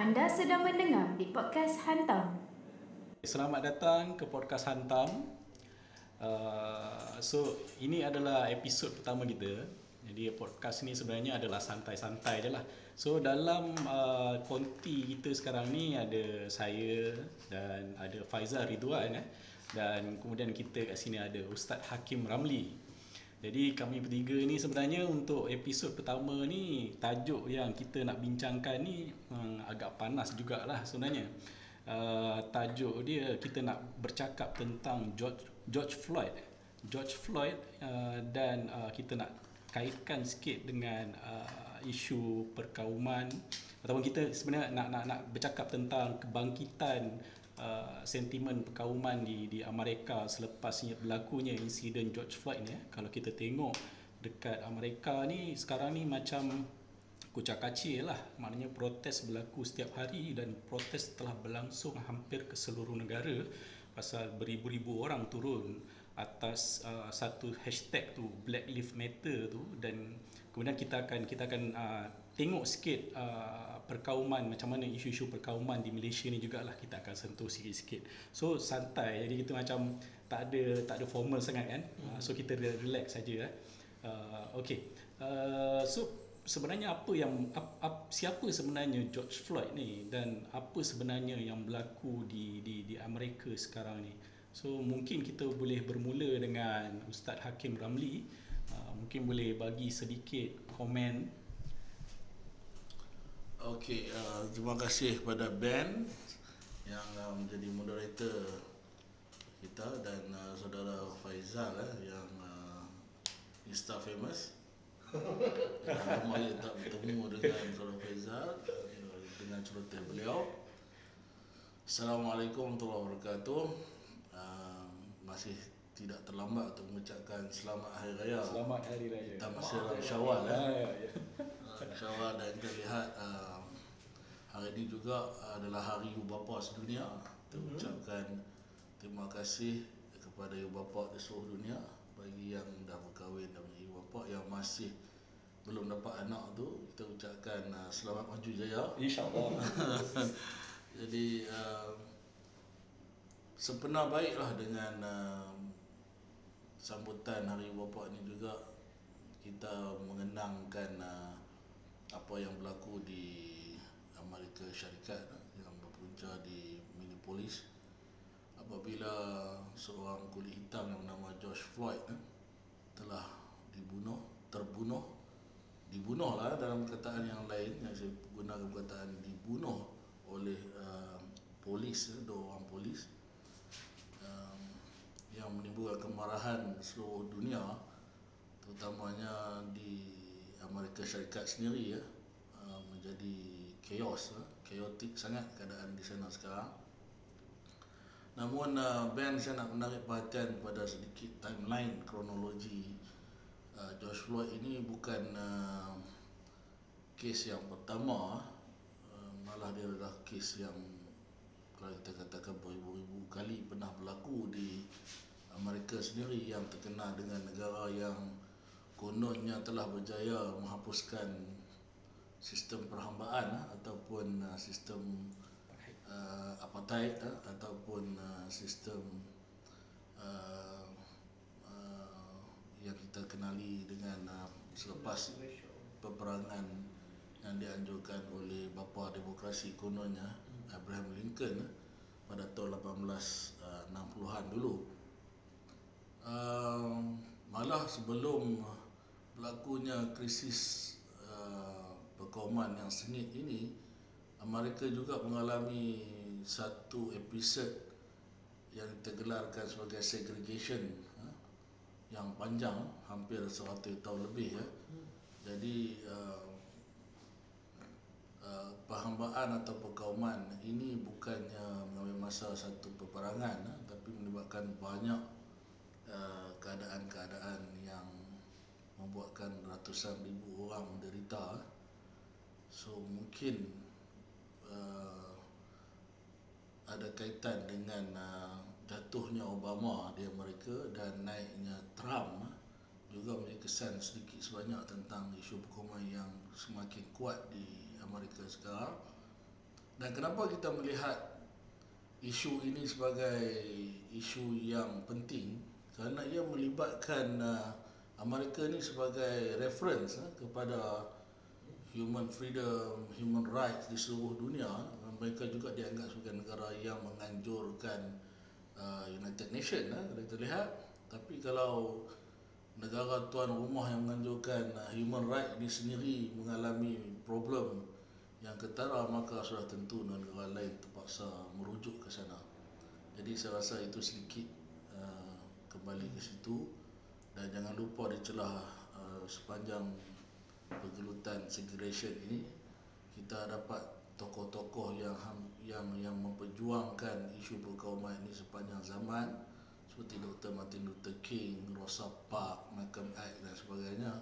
Anda sedang mendengar di podcast Hantam. Selamat datang ke podcast Hantam. Uh, so ini adalah episod pertama kita. Jadi podcast ni sebenarnya adalah santai-santai je lah. So dalam uh, konti kita sekarang ni ada saya dan ada Faizal Ridwan eh. Dan kemudian kita kat sini ada Ustaz Hakim Ramli. Jadi kami bertiga ni sebenarnya untuk episod pertama ni tajuk yang kita nak bincangkan ni um, agak panas jugalah sebenarnya. Uh, tajuk dia kita nak bercakap tentang George George Floyd. George Floyd uh, dan uh, kita nak kaitkan sikit dengan uh, isu perkauman ataupun kita sebenarnya nak nak nak bercakap tentang kebangkitan Uh, sentimen perkauman di di Amerika selepas berlakunya insiden George Floyd ni eh. kalau kita tengok dekat Amerika ni sekarang ni macam kucak kacir lah maknanya protes berlaku setiap hari dan protes telah berlangsung hampir ke seluruh negara pasal beribu-ribu orang turun atas uh, satu hashtag tu Black Lives Matter tu dan kemudian kita akan kita akan uh, tengok sikit uh, perkauman macam mana isu-isu perkauman di Malaysia ni jugalah kita akan sentuh sikit-sikit. So santai jadi kita macam tak ada tak ada formal sangat kan. Uh, so kita relax saja eh. Uh, okay. Uh, so sebenarnya apa yang ap, ap, siapa sebenarnya George Floyd ni dan apa sebenarnya yang berlaku di di di Amerika sekarang ni. So mungkin kita boleh bermula dengan Ustaz Hakim Ramli. Uh, mungkin boleh bagi sedikit komen Okey, uh, terima kasih kepada Ben yang uh, menjadi moderator kita dan uh, saudara Faizal eh, yang uh, Insta famous. Lama uh, tak bertemu dengan saudara Faizal uh, dengan cerita beliau. Assalamualaikum warahmatullahi wabarakatuh. Uh, masih tidak terlambat untuk mengucapkan selamat hari raya. Selamat hari raya. Kita masih dalam Syawal eh. Ya, ya, ya. InsyaAllah dan kita lihat uh, hari ini juga adalah hari ibu bapa sedunia. Kita mm-hmm. ucapkan terima kasih kepada ibu bapa di seluruh dunia bagi yang dah berkahwin dan ibu bapa yang masih belum dapat anak tu kita ucapkan uh, selamat maju jaya insyaallah jadi uh, sepenuh baiklah dengan uh, sambutan hari ibu bapa ni juga kita mengenangkan uh, apa yang berlaku di Amerika Syarikat yang berpunca di Minneapolis. Apabila seorang kulit hitam yang bernama George Floyd eh, telah dibunuh, terbunuh dibunuh lah dalam perkataan yang lain yang saya gunakan perkataan dibunuh oleh uh, polis, eh, dua orang polis um, yang menimbulkan kemarahan seluruh dunia terutamanya di Amerika Syarikat sendiri ya uh, menjadi chaos uh, chaotic sangat keadaan di sana sekarang. Namun uh, Ben saya nak menarik perhatian pada sedikit timeline kronologi uh, George Floyd ini bukan uh, kes yang pertama uh, malah dia adalah kes yang kalau kita katakan beribu-ribu kali pernah berlaku di Amerika sendiri yang terkenal dengan negara yang kononnya telah berjaya menghapuskan sistem perhambaan ah, ataupun ah, sistem uh, apartheid ataupun sistem uh, uh, yang kita kenali dengan uh, selepas peperangan yang dianjurkan oleh bapa demokrasi kononnya Abraham Lincoln pada tahun 1860-an dulu. Uh, malah sebelum berlakunya krisis uh, perkauman yang sengit ini Amerika juga mengalami satu episod yang tergelarkan sebagai segregation uh, yang panjang hampir 100 tahun lebih ya. Jadi uh, uh, perhambaan atau perkauman ini bukannya mengambil masa satu peperangan uh, tapi menyebabkan banyak uh, keadaan-keadaan yang membuatkan ratusan ribu orang menderita so mungkin uh, ada kaitan dengan uh, jatuhnya Obama di Amerika dan naiknya Trump juga memberi kesan sedikit sebanyak tentang isu perkauman yang semakin kuat di Amerika sekarang Dan kenapa kita melihat isu ini sebagai isu yang penting? Kerana ia melibatkan uh, Amerika ni sebagai reference uh, kepada human freedom, human rights di seluruh dunia. Mereka juga dianggap sebagai negara yang menganjurkan uh, United Nations uh, kita lihat. Tapi kalau negara tuan rumah yang menganjurkan uh, human rights ini sendiri mengalami problem yang ketara maka sudah tentu negara lain terpaksa merujuk ke sana. Jadi saya rasa itu sedikit uh, kembali ke situ dan jangan lupa di celah uh, sepanjang pergelutan segregation ini kita dapat tokoh-tokoh yang yang yang memperjuangkan isu perkauman ini sepanjang zaman seperti Dr. Martin Luther King, Rosa Parks, Malcolm X dan sebagainya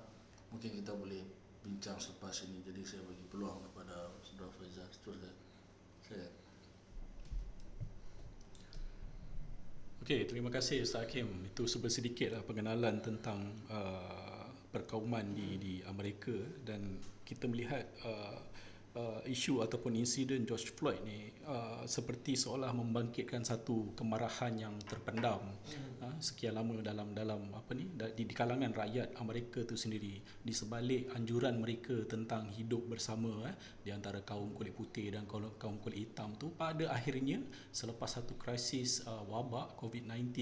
mungkin kita boleh bincang selepas ini jadi saya bagi peluang kepada Saudara Faizal teruskan saya Okey, terima kasih Ustaz Hakim. Itu sedikitlah pengenalan tentang uh, perkauman di di Amerika dan kita melihat uh, uh, isu ataupun insiden George Floyd ni uh, seperti seolah membangkitkan satu kemarahan yang terpendam hmm. uh, sekian lama dalam dalam apa ni di, di kalangan rakyat Amerika tu sendiri di sebalik anjuran mereka tentang hidup bersama uh, di antara kaum kulit putih dan kaum, kaum kulit hitam tu pada akhirnya selepas satu krisis uh, wabak COVID-19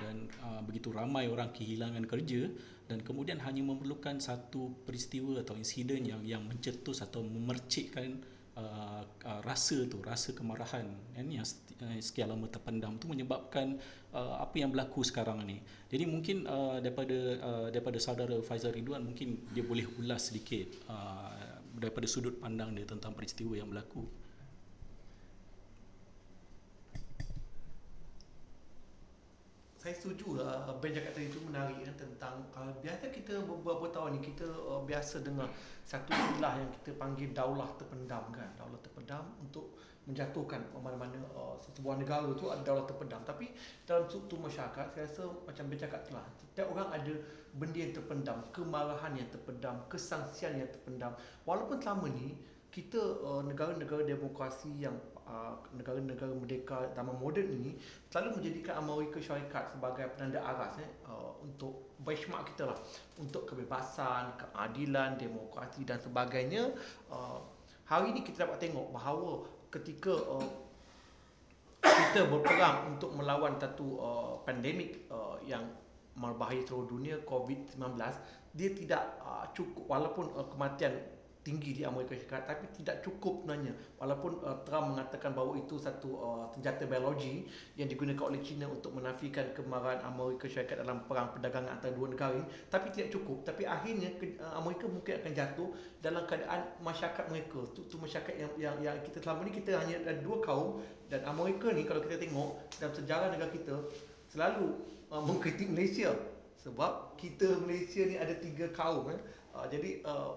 dan uh, begitu ramai orang kehilangan kerja dan kemudian hanya memerlukan satu peristiwa atau insiden yang yang mencetus atau memercikkan uh, uh, rasa tu rasa kemarahan. Kan yang uh, sekian lama terpendam tu menyebabkan uh, apa yang berlaku sekarang ni. Jadi mungkin uh, daripada uh, daripada saudara Faizal Ridwan mungkin dia boleh ulas sedikit uh, daripada sudut pandang dia tentang peristiwa yang berlaku saya setuju uh, Ben cakap tadi itu menarik kan, tentang uh, biasa kita beberapa tahun ni kita uh, biasa dengar satu istilah yang kita panggil daulah terpendam kan. Daulah terpendam untuk menjatuhkan mana-mana uh, sebuah negara tu ada daulah terpendam. Tapi dalam struktur masyarakat saya rasa macam Ben cakap telah setiap orang ada benda yang terpendam kemarahan yang terpendam kesangsian yang terpendam. Walaupun selama ni kita uh, negara-negara demokrasi yang negara-negara merdeka zaman moden ini selalu menjadikan Amerika Syarikat sebagai penanda aras eh, uh, untuk benchmark kita lah untuk kebebasan, keadilan, demokrasi dan sebagainya. Uh, hari ini kita dapat tengok bahawa ketika uh, kita berperang untuk melawan satu uh, pandemik uh, yang merbahaya seluruh dunia COVID-19 dia tidak uh, cukup walaupun uh, kematian tinggi di Amerika Syarikat tapi tidak cukup sebenarnya. Walaupun uh, Trump mengatakan bahawa itu satu uh, senjata biologi yang digunakan oleh China untuk menafikan kemarahan Amerika Syarikat dalam perang perdagangan antara dua negara ini tapi tidak cukup. Tapi akhirnya uh, Amerika mungkin akan jatuh dalam keadaan masyarakat mereka tu, tu masyarakat yang, yang yang kita selama ni kita hanya ada dua kaum dan Amerika ni kalau kita tengok dalam sejarah negara kita selalu uh, mengkritik Malaysia. Sebab kita Malaysia ni ada tiga kaum eh. uh, jadi uh,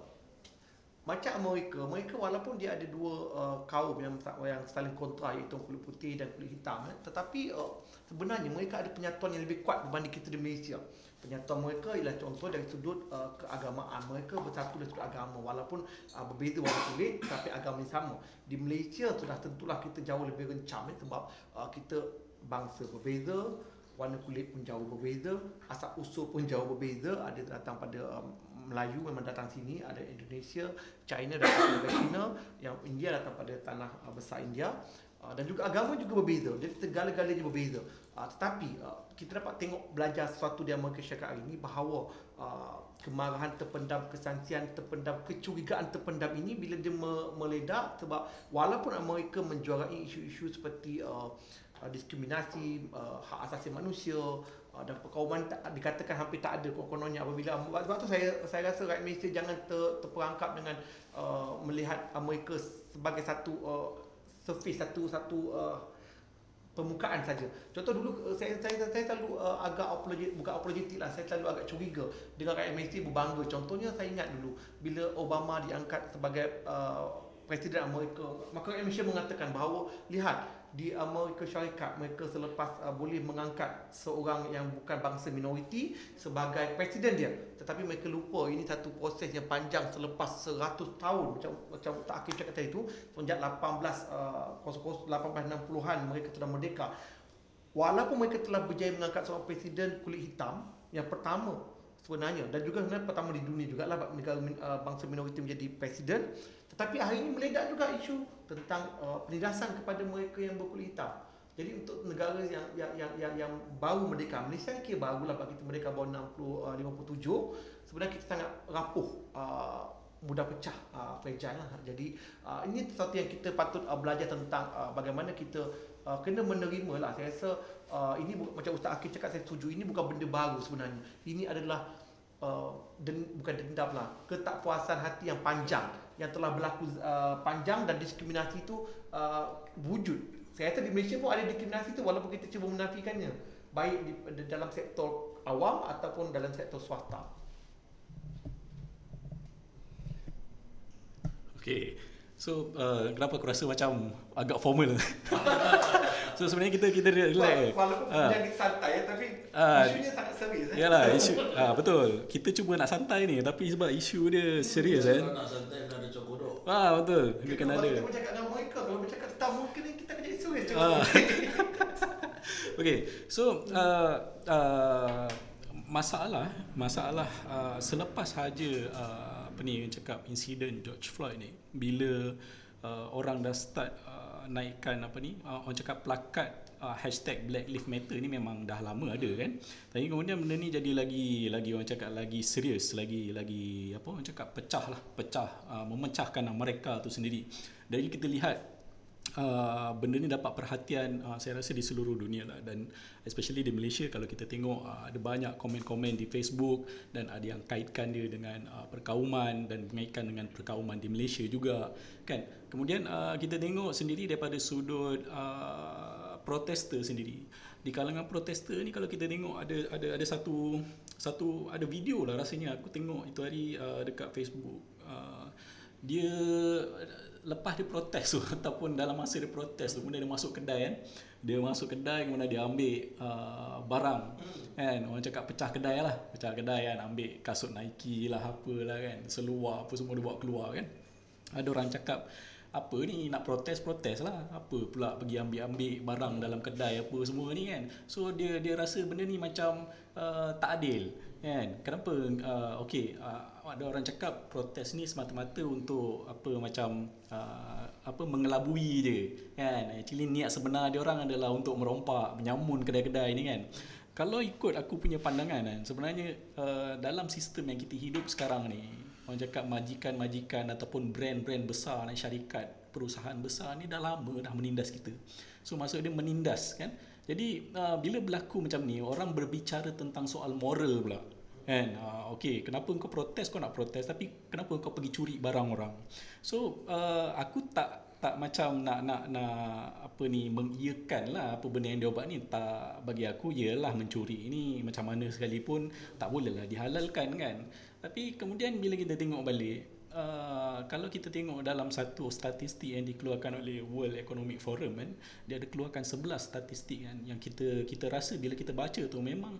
macam Amerika, mereka walaupun dia ada dua uh, kaum yang yang saling kontra iaitu kulit putih dan kulit hitam eh, tetapi uh, sebenarnya mereka ada penyatuan yang lebih kuat berbanding kita di Malaysia. Penyatuan mereka ialah contoh dari sudut uh, keagamaan. Mereka bersatu dari sudut agama walaupun uh, berbeza warna kulit tapi agama yang sama. Di Malaysia sudah tentulah kita jauh lebih rencam eh, sebab uh, kita bangsa berbeza, warna kulit pun jauh berbeza, asal usul pun jauh berbeza, ada datang pada um, Melayu memang datang sini ada Indonesia, China datang dari China, yang India datang pada tanah uh, besar India uh, dan juga agama juga berbeza. Jadi segala-galanya berbeza. Uh, tetapi kita dapat tengok belajar sesuatu di Amerika Syarikat hari ini bahawa kemarahan terpendam, kesansian terpendam, kecurigaan terpendam ini bila dia meledak sebab walaupun Amerika menjuarai isu-isu seperti diskriminasi, hak asasi manusia, dan perkauman tak, dikatakan hampir tak ada kononnya apabila sebab tu saya saya rasa rakyat Malaysia jangan ter, terperangkap dengan uh, melihat Amerika sebagai satu uh, surface satu satu uh, permukaan saja. Contoh dulu uh, saya saya saya selalu uh, agak apologetik bukan apologetik lah saya selalu agak curiga dengan rakyat Malaysia berbangga. Contohnya saya ingat dulu bila Obama diangkat sebagai uh, Presiden Amerika Maka Malaysia mengatakan bahawa lihat di Amerika Syarikat mereka selepas uh, boleh mengangkat seorang yang bukan bangsa minoriti sebagai presiden dia. Tetapi mereka lupa ini satu proses yang panjang selepas 100 tahun. Macam macam tak akhir cakap tadi itu sejak 18 uh, 1860-an mereka sudah merdeka. Walaupun mereka telah berjaya mengangkat seorang presiden kulit hitam yang pertama sebenarnya. Dan juga sebenarnya pertama di dunia juga lah negara uh, bangsa minoriti menjadi presiden. Tetapi hari ini meledak juga isu tentang uh, penindasan kepada mereka yang berkulit hitam. Jadi untuk negara yang yang yang yang, yang baru merdeka, Malaysia ni kira barulah bagi kita merdeka baru 60 uh, 57, sebenarnya kita sangat rapuh uh, mudah pecah uh, fragile lah. Jadi uh, ini sesuatu yang kita patut uh, belajar tentang uh, bagaimana kita uh, kena menerima lah. Saya rasa uh, ini macam Ustaz Akif cakap saya setuju ini bukan benda baru sebenarnya. Ini adalah uh, den, bukan dendam lah, ketakpuasan hati yang panjang yang telah berlaku uh, panjang dan diskriminasi itu uh, wujud. Saya rasa di Malaysia pun ada diskriminasi itu walaupun kita cuba menafikannya baik di, di dalam sektor awam ataupun dalam sektor swasta. Okay. So uh, kenapa aku rasa macam agak formal So sebenarnya kita kita relax Walaupun uh. jadi santai tapi uh, isunya sangat serius eh. Yalah isu uh, betul Kita cuba nak santai ni tapi sebab isu dia serius kan Nak santai kena ada cokodok Ah betul. Dia kena ada. Kita bercakap dengan mereka kalau bercakap tentang mungkin kita akan jadi serius uh. Okay so uh, uh, Masalah Masalah uh, selepas saja uh, apa ni yang cakap insiden George Floyd ni bila uh, orang dah start uh, naikkan apa ni uh, orang cakap plakat uh, hashtag Black Lives Matter ni memang dah lama ada kan? Tapi kemudian benda ni jadi lagi lagi orang cakap lagi serius lagi lagi apa orang cakap pecah lah pecah uh, memecahkan mereka tu sendiri. Dari kita lihat uh, benda ni dapat perhatian uh, saya rasa di seluruh dunia lah. Dan especially di Malaysia kalau kita tengok uh, ada banyak komen-komen di Facebook dan ada yang kaitkan dia dengan uh, perkauman dan mengaitkan dengan perkauman di Malaysia juga kan? Kemudian uh, kita tengok sendiri daripada sudut uh, protester sendiri. Di kalangan protester ni kalau kita tengok ada ada ada satu satu ada video lah rasanya. Aku tengok itu hari uh, dekat Facebook. Uh, dia lepas dia protes tu ataupun dalam masa dia protes tu kemudian dia masuk kedai kan. Dia masuk kedai kemudian dia ambil uh, barang. Kan? Orang cakap pecah kedai lah. Pecah kedai kan ambil kasut Nike lah apalah kan. Seluar apa semua dia bawa keluar kan. Ada orang cakap apa ni nak protes protes lah. Apa pula pergi ambil ambil barang dalam kedai apa semua ni kan. So dia dia rasa benda ni macam uh, tak adil kan. Kenapa uh, okey uh, ada orang cakap protes ni semata-mata untuk apa macam uh, apa mengelabui je kan. Actually niat sebenar dia orang adalah untuk merompak menyamun kedai-kedai ni kan. Kalau ikut aku punya pandangan kan sebenarnya uh, dalam sistem yang kita hidup sekarang ni orang cakap majikan-majikan ataupun brand-brand besar dan syarikat perusahaan besar ni dah lama dah menindas kita so maksud dia menindas kan jadi uh, bila berlaku macam ni orang berbicara tentang soal moral pula. Kan? Uh, okey, kenapa kau protes kau nak protes tapi kenapa kau pergi curi barang orang? So uh, aku tak tak macam nak nak nak apa ni mengiyakan lah apa benda yang dia buat ni tak bagi aku ialah mencuri ini macam mana sekalipun tak boleh lah dihalalkan kan tapi kemudian bila kita tengok balik Uh, kalau kita tengok dalam satu statistik yang dikeluarkan oleh World Economic Forum kan dia ada keluarkan 11 statistik kan yang kita kita rasa bila kita baca tu memang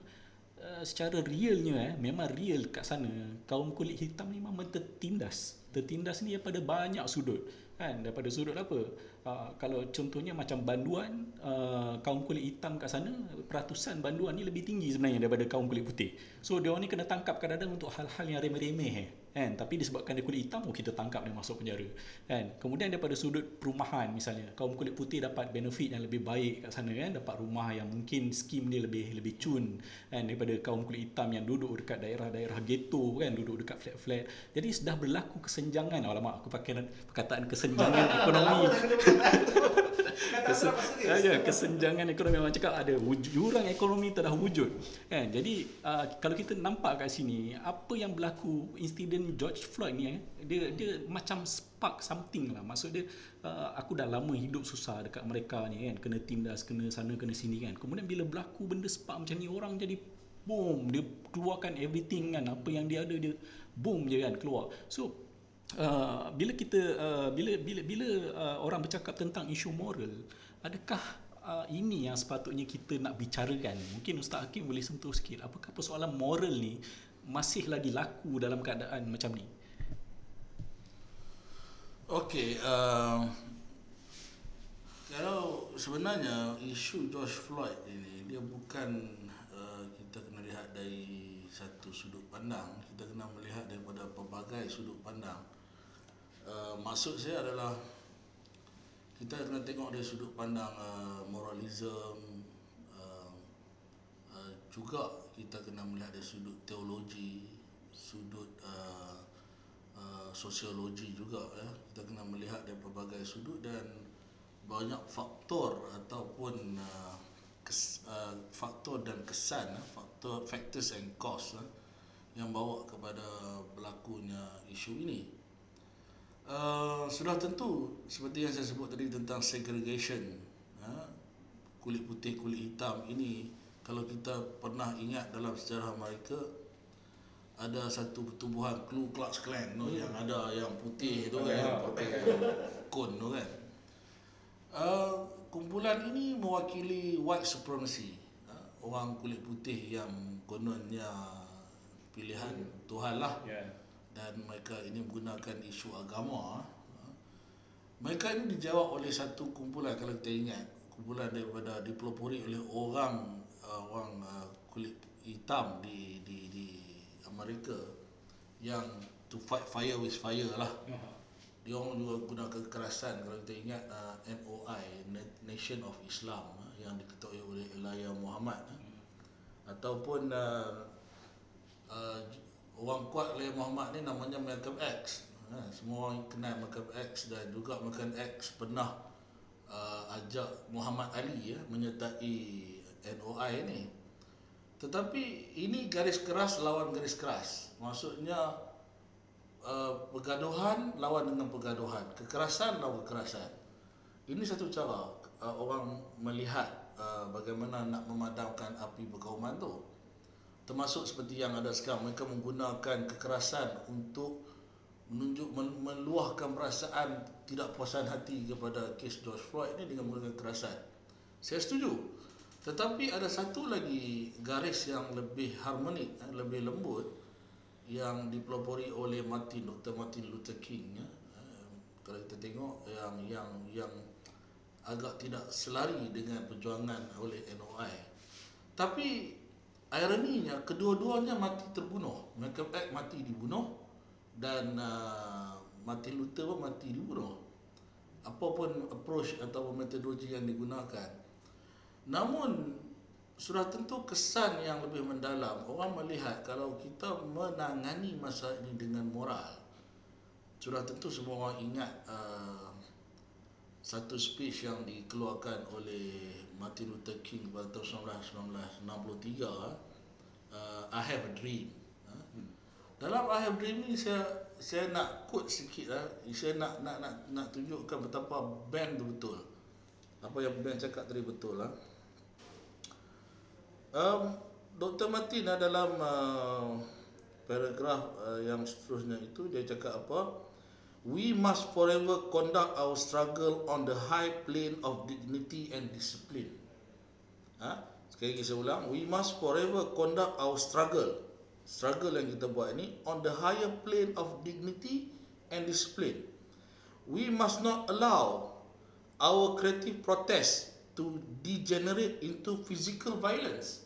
uh, secara realnya eh memang real kat sana. Kaum kulit hitam ni memang tertindas. Tertindas ni daripada banyak sudut kan. Daripada sudut apa uh, kalau contohnya macam banduan uh, kaum kulit hitam kat sana peratusan banduan ni lebih tinggi sebenarnya daripada kaum kulit putih. So dia ni kena tangkap kadang-kadang untuk hal-hal yang remeh-remeh eh kan? Tapi disebabkan dia kulit hitam oh kita tangkap dia masuk penjara. Kan? Kemudian daripada sudut perumahan misalnya kaum kulit putih dapat benefit yang lebih baik kat sana kan? Dapat rumah yang mungkin skim dia lebih lebih cun kan? Daripada kaum kulit hitam yang duduk dekat daerah-daerah ghetto kan? Duduk dekat flat-flat. Jadi sudah berlaku kesenjangan. Alamak aku pakai perkataan kesenjangan ekonomi Kesen, ya, kesenjangan ekonomi. Orang cakap ada jurang ekonomi telah wujud. Kan? Jadi uh, kalau kita nampak kat sini apa yang berlaku insiden George Floyd ni eh, dia dia macam spark something lah. Maksud dia uh, aku dah lama hidup susah dekat mereka ni kan? Kena tindas kena sana kena sini kan? Kemudian bila berlaku benda spark macam ni orang jadi boom. Dia keluarkan everything kan? Apa yang dia ada dia boom je kan? Keluar. So uh, bila kita uh, bila bila bila uh, orang bercakap tentang isu moral, adakah uh, ini yang sepatutnya kita nak bicarakan? Mungkin Ustaz Hakim boleh sentuh sikit. Apakah persoalan moral ni masih lagi laku dalam keadaan macam ni? Okey, uh, kalau sebenarnya isu George Floyd ini dia bukan uh, kita kena lihat dari satu sudut pandang, kita kena melihat daripada pelbagai sudut pandang. Uh, maksud saya adalah kita kena tengok dari sudut pandang uh, moralism uh, uh, juga kita kena melihat dari sudut teologi, sudut uh, uh, sosiologi juga ya. Kita kena melihat dari pelbagai sudut dan banyak faktor ataupun uh, kes, uh, faktor dan kesan uh, faktor factors and cause uh, yang bawa kepada berlakunya isu ini. Uh, sudah tentu seperti yang saya sebut tadi tentang segregation uh, kulit putih kulit hitam ini kalau kita pernah ingat dalam sejarah Amerika ada satu pertubuhan Ku Klux Klan tu yang ada yang putih tu kan pakai kon tu kan. Uh, kumpulan ini mewakili white supremacy uh, orang kulit putih yang kononnya pilihan Tuhan lah. Yeah. Dan mereka ini menggunakan isu agama uh, mereka ini dijawab oleh satu kumpulan kalau kita ingat kumpulan daripada dipelopori oleh orang uh, orang uh, kulit hitam di di di Amerika yang to fight fire with fire lah. Dia orang juga gunakan kekerasan kalau kita ingat uh, NOI Na- Nation of Islam uh, yang diketuai oleh Elijah Muhammad uh, ataupun uh, uh, orang kuat Elijah Muhammad ni namanya Malcolm X uh, semua orang kenal Malcolm X dan juga Malcolm X pernah uh, ajak Muhammad Ali ya menyertai NOI ni tetapi ini garis keras lawan garis keras maksudnya uh, pergaduhan lawan dengan pergaduhan, kekerasan lawan kekerasan. Ini satu cara uh, orang melihat uh, bagaimana nak memadamkan api perkauman tu. Termasuk seperti yang ada sekarang, mereka menggunakan kekerasan untuk menunjuk men- meluahkan perasaan tidak puasan hati kepada kes George Floyd ini dengan menggunakan kekerasan. Saya setuju. Tetapi ada satu lagi garis yang lebih harmonik, lebih lembut yang dipelopori oleh Martin Dr. Martin Luther King ya. Eh, Kalau kita tengok yang yang yang agak tidak selari dengan perjuangan oleh NOI. Tapi ironinya kedua-duanya mati terbunuh. Malcolm X mati dibunuh dan uh, Martin Luther pun mati dibunuh. Apapun approach atau metodologi yang digunakan. Namun sudah tentu kesan yang lebih mendalam orang melihat kalau kita menangani masalah ini dengan moral sudah tentu semua orang ingat uh, satu speech yang dikeluarkan oleh Martin Luther King pada tahun 1963 uh, I have a dream uh. dalam I have a dream ni saya saya nak quote sikit lah saya nak nak nak nak tunjukkan betapa Ben tu betul apa yang Ben cakap tadi betul lah Um, Dr. Martin uh, dalam uh, paragraf uh, yang seterusnya itu dia cakap apa? We must forever conduct our struggle on the high plane of dignity and discipline. Ha? Sekali lagi saya ulang, we must forever conduct our struggle. Struggle yang kita buat ini on the higher plane of dignity and discipline. We must not allow our creative protest to degenerate into physical violence.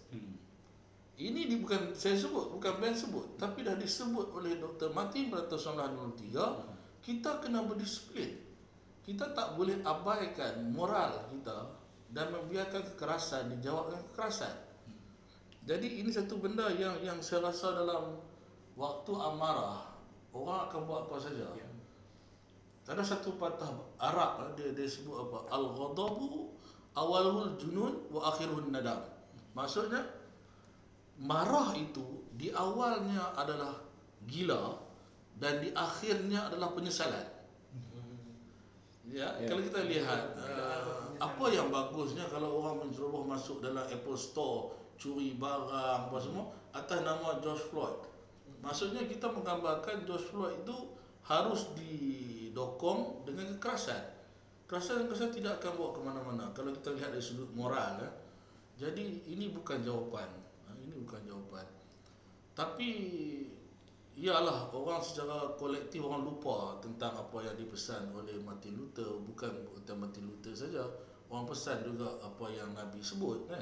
Ini di, bukan saya sebut, bukan Ben sebut, tapi dah disebut oleh Dr. Martin pada tahun 1993, kita kena berdisiplin. Kita tak boleh abaikan moral kita dan membiarkan kekerasan dijawab dengan kekerasan. Jadi ini satu benda yang yang saya rasa dalam waktu amarah orang akan buat apa saja. Ada satu patah Arab dia dia sebut apa? Al-ghadabu awalul junun wa akhiruhun nadam. Maksudnya marah itu di awalnya adalah gila dan di akhirnya adalah penyesalan. Ya, Ya. kalau kita lihat uh, apa yang bagusnya kalau orang menceroboh masuk dalam Apple Store curi barang apa semua atas nama George Floyd. Maksudnya kita menggambarkan George Floyd itu harus didokong dengan kekerasan. Kekerasan kekerasan tidak akan bawa ke mana-mana kalau kita lihat dari sudut moral ya. Jadi ini bukan jawapan. Ha, ini bukan jawapan. Tapi Iyalah orang secara kolektif orang lupa tentang apa yang dipesan oleh Martin Luther. Bukan tentang Martin Luther saja orang pesan juga apa yang Nabi sebut kan?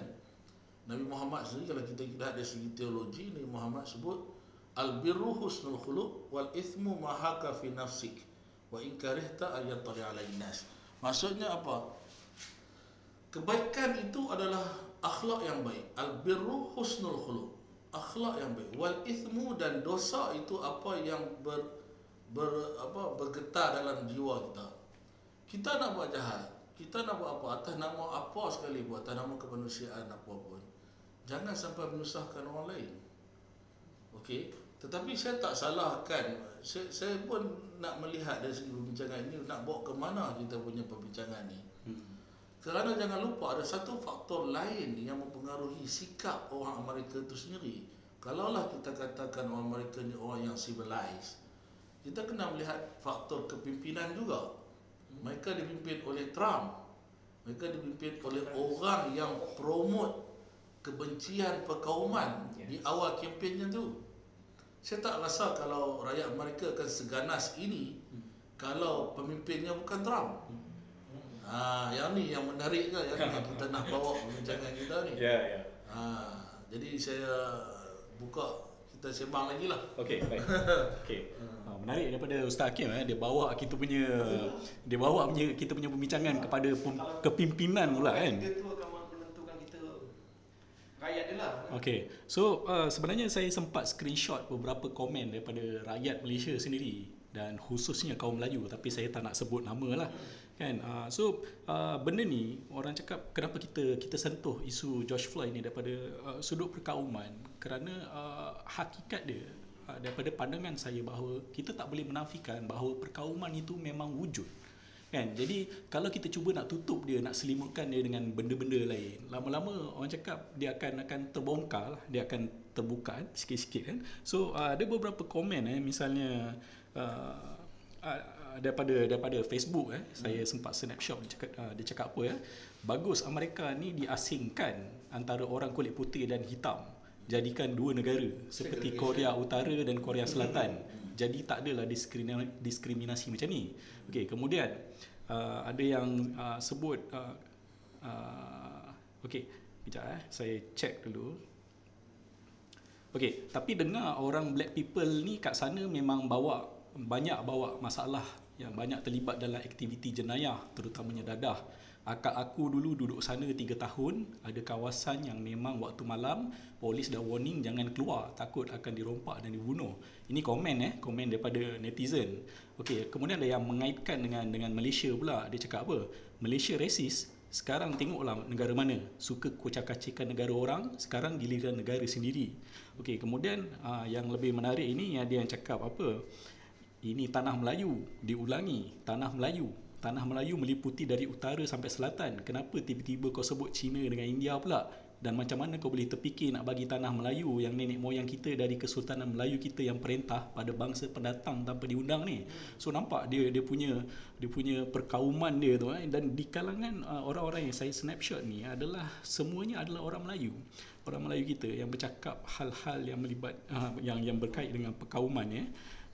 Nabi Muhammad sendiri kalau kita lihat dari segi teologi Nabi Muhammad sebut al birru husnul khuluq wal ithmu ma haka fi nafsik wa in karihta tali alaihi nas. Maksudnya apa? Kebaikan itu adalah akhlak yang baik. Al birru husnul khuluq akhlak yang baik. Wal ithmu dan dosa itu apa yang ber, ber apa bergetar dalam jiwa kita. Kita nak buat jahat kita nak buat apa atas nama apa sekali buat atas nama kemanusiaan apa pun jangan sampai menyusahkan orang lain. Okey? Tetapi saya tak salahkan saya, saya pun nak melihat dari segi perbincangan ini nak bawa ke mana kita punya perbincangan ni. hmm. Kerana jangan lupa ada satu faktor lain yang mempengaruhi sikap orang Amerika itu sendiri. Kalaulah kita katakan orang Amerika ni orang yang civilized, kita kena melihat faktor kepimpinan juga. Mereka dipimpin oleh Trump. Mereka dipimpin oleh orang yang promote kebencian perkauman di awal kempennya tu. Saya tak rasa kalau rakyat Amerika akan seganas ini kalau pemimpinnya bukan Trump. Ha, yang ni yang menarik ke yang, yang kita nak bawa perbincangan kita ni. Ya, yeah, ya. Yeah. Ha, jadi saya buka kita sembang lagi lah. Okey, baik. Okey. Ha, menarik daripada Ustaz Hakim eh dia bawa kita punya dia bawa punya kita punya perbincangan kepada pem, kepimpinan pula kan. Itu akan menentukan kita rakyat dia lah. Okey. So uh, sebenarnya saya sempat screenshot beberapa komen daripada rakyat Malaysia sendiri dan khususnya kaum Melayu tapi saya tak nak sebut nama lah kan? Uh, so uh, benda ni orang cakap kenapa kita kita sentuh isu George Floyd ni daripada uh, sudut perkauman. Kerana uh, hakikat dia uh, daripada pandangan saya bahawa kita tak boleh menafikan bahawa perkauman itu memang wujud. Kan? Jadi kalau kita cuba nak tutup dia nak selimutkan dia dengan benda-benda lain lama-lama orang cakap dia akan akan terbongkar dia akan terbuka sikit-sikit kan? So uh, ada beberapa komen eh. Misalnya uh, uh, daripada daripada Facebook eh hmm. saya sempat snapshot dia cakap uh, dia cakap apa ya bagus Amerika ni diasingkan antara orang kulit putih dan hitam. Jadikan dua negara seperti Korea Utara dan Korea Selatan. Jadi tak adalah diskriminasi, diskriminasi macam ni. Okey kemudian uh, ada yang uh, sebut uh, uh, okey kejap eh saya check dulu. Okey tapi dengar orang black people ni kat sana memang bawa banyak bawa masalah yang banyak terlibat dalam aktiviti jenayah terutamanya dadah. Akak aku dulu duduk sana 3 tahun, ada kawasan yang memang waktu malam polis dah warning jangan keluar takut akan dirompak dan dibunuh. Ini komen eh, komen daripada netizen. Okey, kemudian ada yang mengaitkan dengan dengan Malaysia pula. Dia cakap apa? Malaysia resis. Sekarang tengoklah negara mana suka kocak-kacikan negara orang, sekarang giliran negara sendiri. Okey, kemudian aa, ah, yang lebih menarik ini ada yang cakap apa? Ini tanah Melayu diulangi. Tanah Melayu. Tanah Melayu meliputi dari utara sampai selatan. Kenapa tiba-tiba kau sebut China dengan India pula? Dan macam mana kau boleh terfikir nak bagi tanah Melayu yang nenek moyang kita dari Kesultanan Melayu kita yang perintah pada bangsa pendatang tanpa diundang ni? So nampak dia dia punya dia punya perkauman dia tu eh? dan di kalangan uh, orang-orang yang saya snapshot ni adalah semuanya adalah orang Melayu. Orang Melayu kita yang bercakap hal-hal yang melibat uh, yang yang berkait dengan perkauman ya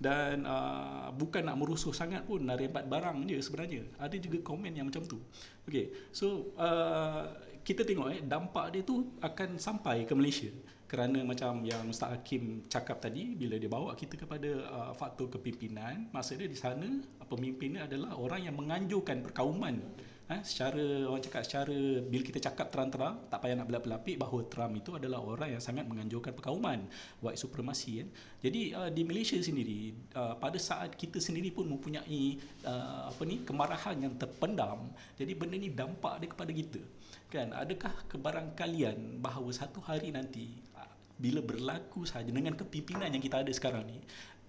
dan uh, bukan nak merusuh sangat pun nak rembat barang je sebenarnya. Ada juga komen yang macam tu. Okey so uh, kita tengok eh dampak dia tu akan sampai ke Malaysia. Kerana macam yang Ustaz Hakim cakap tadi bila dia bawa kita kepada uh, faktor kepimpinan maksudnya di sana pemimpinnya adalah orang yang menganjurkan perkauman eh, secara orang cakap secara bila kita cakap terang-terang tak payah nak berlapik-lapik bahawa Trump itu adalah orang yang sangat menganjurkan perkauman white supremacy kan. Jadi uh, di Malaysia sendiri uh, pada saat kita sendiri pun mempunyai uh, apa ni kemarahan yang terpendam. Jadi benda ni dampak dia kepada kita. Kan adakah kebarangkalian bahawa satu hari nanti bila berlaku saja dengan kepimpinan yang kita ada sekarang ni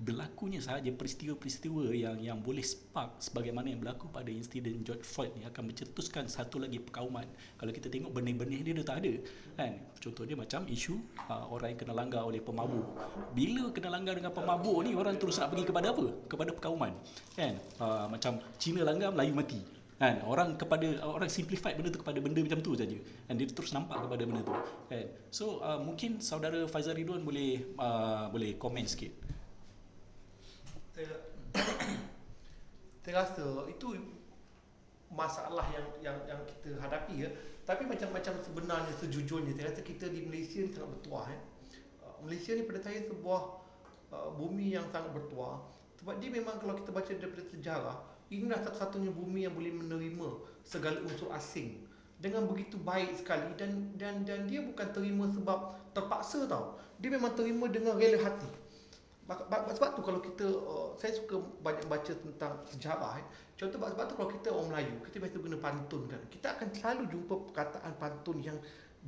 berlakunya sahaja peristiwa-peristiwa yang yang boleh spark sebagaimana yang berlaku pada insiden George Floyd ni akan mencetuskan satu lagi perkauman. Kalau kita tengok benih-benih dia dah tak ada. Kan? Contoh dia macam isu uh, orang yang kena langgar oleh pemabuk. Bila kena langgar dengan pemabuk ni orang terus nak pergi kepada apa? Kepada perkauman. Kan? Uh, macam Cina langgar Melayu mati. Kan? Orang kepada orang simplified benda tu kepada benda macam tu saja. Dan dia terus nampak kepada benda tu. Kan? So uh, mungkin saudara Faizal Ridwan boleh uh, boleh komen sikit saya, saya rasa itu masalah yang yang yang kita hadapi ya. Tapi macam-macam sebenarnya sejujurnya saya rasa kita di Malaysia ni sangat bertuah ya. Uh, Malaysia ni pada saya sebuah uh, bumi yang sangat bertuah sebab dia memang kalau kita baca daripada sejarah inilah satu-satunya bumi yang boleh menerima segala unsur asing dengan begitu baik sekali dan dan dan dia bukan terima sebab terpaksa tau. Dia memang terima dengan rela hati sebab tu kalau kita uh, saya suka banyak baca tentang sejarah eh. contoh sebab tu kalau kita orang Melayu kita biasa guna pantun kan. Kita akan selalu jumpa perkataan pantun yang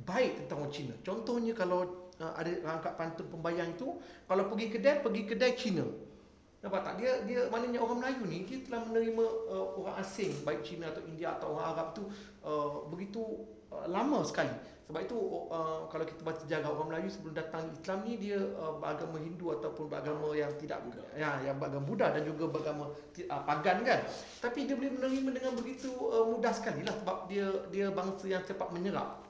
baik tentang orang Cina. Contohnya kalau uh, ada rangkap pantun pembayang itu kalau pergi kedai pergi kedai Cina. Nampak tak? Dia dia maknanya orang Melayu ni dia telah menerima uh, orang asing baik Cina atau India atau orang Arab tu uh, begitu uh, lama sekali sebab itu uh, kalau kita baca sejarah orang Melayu sebelum datang Islam ni dia uh, beragama Hindu ataupun beragama yang tidak Buddha. ya yang beragama Buddha dan juga beragama uh, pagan kan. Tapi dia boleh menerima dengan begitu uh, mudah sekali lah sebab dia dia bangsa yang cepat menyerap.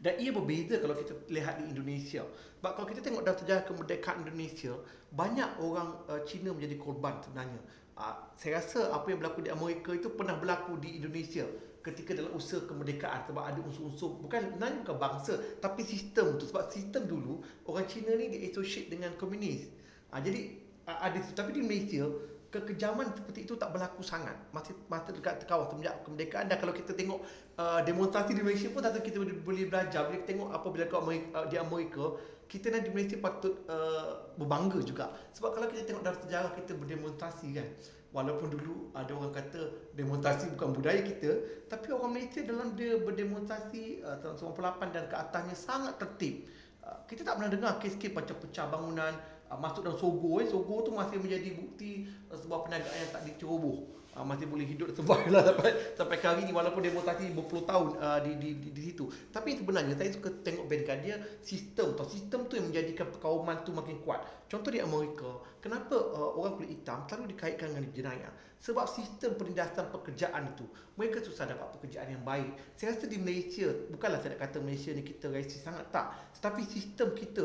Dan ia berbeza kalau kita lihat di Indonesia. Sebab kalau kita tengok dalam sejarah kemerdekaan Indonesia, banyak orang uh, Cina menjadi korban sebenarnya. Uh, saya rasa apa yang berlaku di Amerika itu pernah berlaku di Indonesia ketika dalam usaha kemerdekaan sebab ada unsur-unsur bukan sebenarnya bukan bangsa tapi sistem tu. Sebab sistem dulu orang Cina ni dia associate dengan komunis. Ha, jadi ada tapi di Malaysia kekejaman seperti itu tak berlaku sangat. Masih masih dekat kawal semenjak kemerdekaan dan kalau kita tengok uh, demonstrasi di Malaysia pun tak kita boleh, belajar. Bila kita tengok apa bila uh, di Amerika kita nanti di Malaysia patut uh, berbangga juga. Sebab kalau kita tengok dalam sejarah kita berdemonstrasi kan walaupun dulu ada orang kata demonstrasi bukan budaya kita tapi orang Malaysia dalam dia berdemonstrasi uh, tahun 98 dan ke atasnya sangat tertib. Uh, kita tak pernah dengar kes-kes macam pecah bangunan uh, masuk dalam sogo. Eh sogo tu masih menjadi bukti uh, sebuah perniagaan yang tak diceroboh uh, masih boleh hidup survive lah sampai sampai ke hari ni walaupun demonstrasi berpuluh tahun uh, di, di, di, di situ. Tapi sebenarnya saya suka tengok berikan dia sistem atau sistem tu yang menjadikan perkauman tu makin kuat. Contoh di Amerika kenapa uh, orang kulit hitam selalu dikaitkan dengan jenayah? Sebab sistem penindasan pekerjaan itu mereka susah dapat pekerjaan yang baik. Saya rasa di Malaysia bukanlah saya nak kata Malaysia ni kita rasis sangat tak. Tetapi sistem kita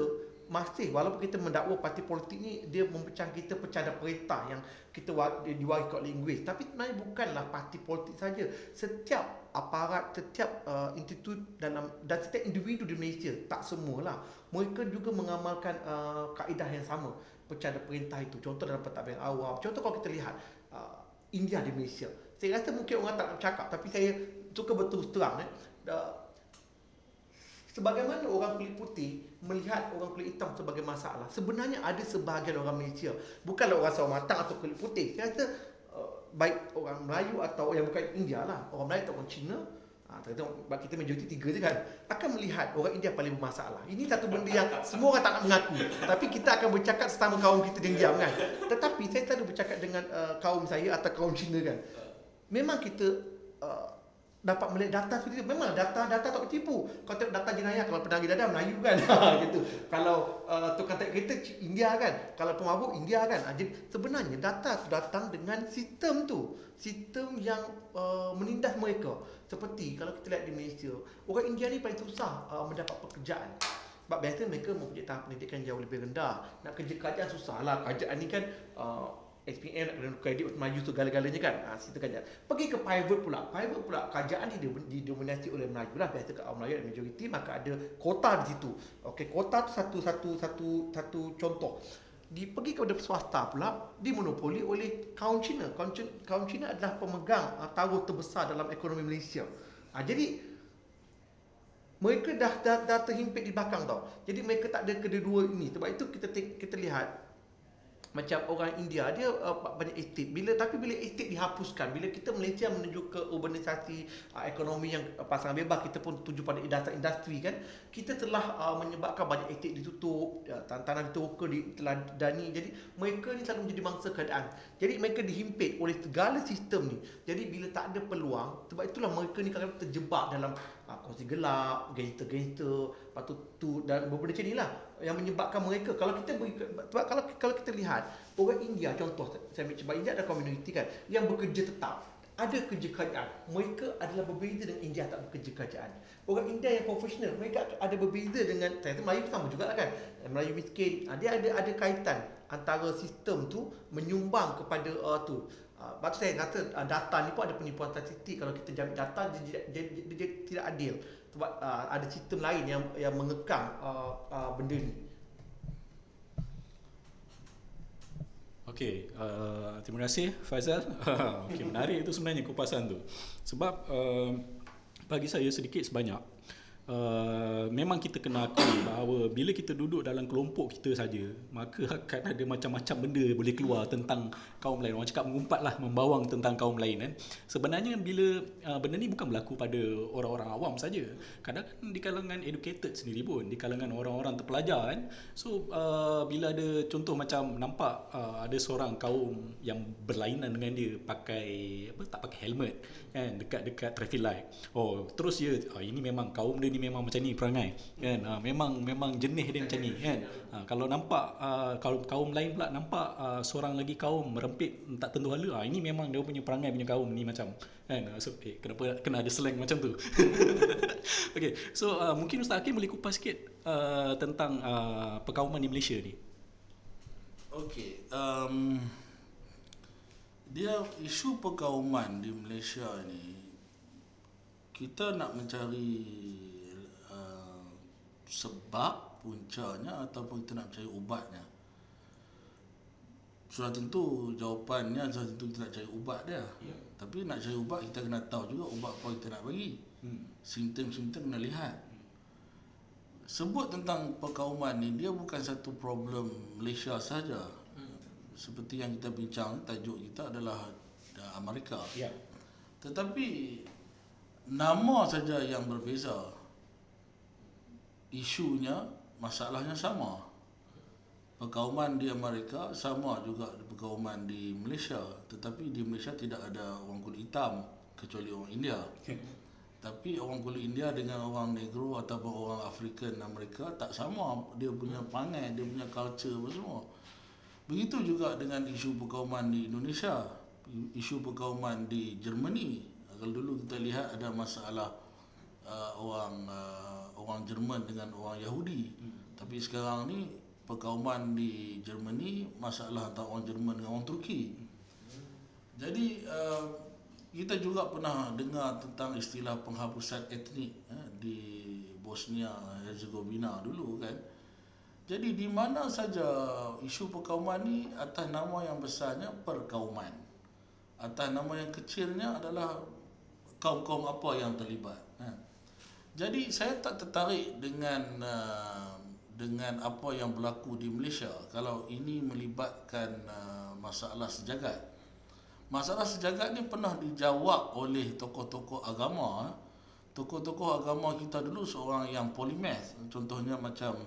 masih walaupun kita mendakwa parti politik ni dia memecah kita pecah ada perintah yang kita diwariskan oleh Inggeris tapi sebenarnya bukanlah parti politik saja. Setiap aparat setiap uh, institut dalam dan setiap individu di Malaysia tak semualah. Mereka juga mengamalkan uh, kaedah yang sama. Pecah ada perintah itu. Contoh dalam pentadbiran awam. Contoh kalau kita lihat uh, India di Malaysia. Saya rasa mungkin orang tak nak cakap tapi saya suka betul terang eh. Uh, Sebagaimana orang kulit putih melihat orang kulit hitam sebagai masalah. Sebenarnya ada sebahagian orang Malaysia. Bukanlah orang sawo matang atau kulit putih. Saya rasa uh, baik orang Melayu atau yang bukan India lah. Orang Melayu atau orang Cina. Ha, tengok, kita majoriti tiga je kan. Akan melihat orang India paling bermasalah. Ini satu benda yang semua orang tak nak mengaku. Tapi kita akan bercakap sesama kaum kita diam kan. Tetapi saya selalu bercakap dengan uh, kaum saya atau kaum Cina kan. Memang kita uh, dapat melihat data seperti itu. Memang data data tak tipu. Kau tengok data jenayah kalau penagih dadah Melayu kan. gitu. Kalau uh, tukang tarik kereta India kan. Kalau pemabuk India kan. Uh, jadi sebenarnya data tu datang dengan sistem tu. Sistem yang uh, menindas mereka. Seperti kalau kita lihat di Malaysia, orang India ni paling susah uh, mendapat pekerjaan. Sebab biasa mereka mempunyai tahap pendidikan jauh lebih rendah. Nak kerja kerajaan susah lah. Kerajaan ni kan uh, SPM nak kena kredit untuk maju segala-galanya kan. Ha, situ kan. Pergi ke private pula. Private pula kerajaan ni didominasi oleh Melayu lah. Biasa ke orang Melayu ada majoriti maka ada kota di situ. Okey, kota tu satu satu satu satu contoh. Di pergi kepada swasta pula dimonopoli oleh kaum Cina. Kaum Cina, kaum Cina adalah pemegang uh, taruh terbesar dalam ekonomi Malaysia. Ha, jadi mereka dah, dah dah terhimpit di belakang tau. Jadi mereka tak ada kedua-dua ini. Sebab itu kita kita lihat macam orang India dia uh, banyak estate. Bila tapi bila estate dihapuskan bila kita Malaysia menuju ke urbanisasi uh, ekonomi yang uh, pasangan bebas kita pun tuju pada industri, kan? Kita telah uh, menyebabkan banyak estate ditutup uh, tanah ditoka di telah dani jadi mereka ni selalu menjadi mangsa keadaan. Jadi mereka dihimpit oleh segala sistem ni. Jadi bila tak ada peluang sebab itulah mereka ni kadang-kadang terjebak dalam uh, kongsi gelap gangster-gangster. Lepas tu, tu dan beberapa macam ni lah yang menyebabkan mereka kalau kita sebab kalau kalau kita lihat orang India contoh saya ambil sebab India ada community kan yang bekerja tetap. Ada kerja kerajaan. Mereka adalah berbeza dengan India tak bekerja kerajaan. Orang India yang profesional mereka ada berbeza dengan saya Melayu sama juga kan? Melayu miskin. Ah, dia ada ada kaitan antara sistem tu menyumbang kepada uh, tu Uh, sebab tu saya kata uh, data ni pun ada penipuan statistik kalau kita jamik data dia, dia, dia, dia, dia tidak adil sebab uh, ada sistem lain yang yang mengekang uh, uh, benda ni. Okey, uh, terima kasih Faizal. Okey, menarik itu sebenarnya kupasan tu. Sebab uh, bagi saya sedikit sebanyak Uh, memang kita kena akui bahawa bila kita duduk dalam kelompok kita saja maka akan ada macam-macam benda boleh keluar tentang kaum lain. Orang cakap mengumpat lah membawang tentang kaum lain kan? Sebenarnya bila uh, benda ni bukan berlaku pada orang-orang awam saja. Kadang kadang di kalangan educated sendiri pun di kalangan orang-orang terpelajar kan? So uh, bila ada contoh macam nampak uh, ada seorang kaum yang berlainan dengan dia pakai apa tak pakai helmet kan? Dekat-dekat traffic light. Oh terus dia oh, ini memang kaum dia ni memang macam ni perangai kan? Ha, memang memang jenis dia macam ni kan? Ha, kalau nampak uh, kalau kaum lain pula nampak uh, seorang lagi kaum merempit tak tentu hala ha, ini memang dia punya perangai punya kaum ni macam kan? So, eh, kenapa kena ada slang macam tu? Okey so uh, mungkin ustaz Hakim boleh kupas sikit uh, tentang uh, perkauman di Malaysia ni. Okey um, dia isu perkauman di Malaysia ni kita nak mencari sebab puncanya ataupun kita nak cari ubatnya sudah tentu jawapannya sudah tentu kita nak cari ubat dia ya. tapi nak cari ubat kita kena tahu juga ubat apa kita nak bagi hmm. simptom-simptom kena lihat sebut tentang perkauman ni dia bukan satu problem Malaysia saja hmm. seperti yang kita bincang tajuk kita adalah Amerika ya. tetapi nama saja yang berbeza isunya masalahnya sama. Perkauman di Amerika sama juga perkauman di Malaysia. Tetapi di Malaysia tidak ada orang kulit hitam kecuali orang India. Tapi orang kulit India dengan orang negro ataupun orang African Amerika tak sama. Dia punya pangai dia punya culture apa semua. Begitu juga dengan isu perkauman di Indonesia. Isu perkauman di Germany. Kalau dulu kita lihat ada masalah uh, orang uh, orang Jerman dengan orang Yahudi. Hmm. Tapi sekarang ni perkauman di Germany masalah antara orang Jerman dengan orang Turki. Hmm. Jadi uh, kita juga pernah dengar tentang istilah penghapusan etnik eh, di Bosnia Herzegovina dulu kan. Jadi di mana saja isu perkauman ni atas nama yang besarnya perkauman. Atas nama yang kecilnya adalah kaum-kaum apa yang terlibat. Jadi saya tak tertarik dengan uh, dengan apa yang berlaku di Malaysia kalau ini melibatkan uh, masalah sejagat. Masalah sejagat ni pernah dijawab oleh tokoh-tokoh agama. Tokoh-tokoh agama kita dulu seorang yang polimath. Contohnya macam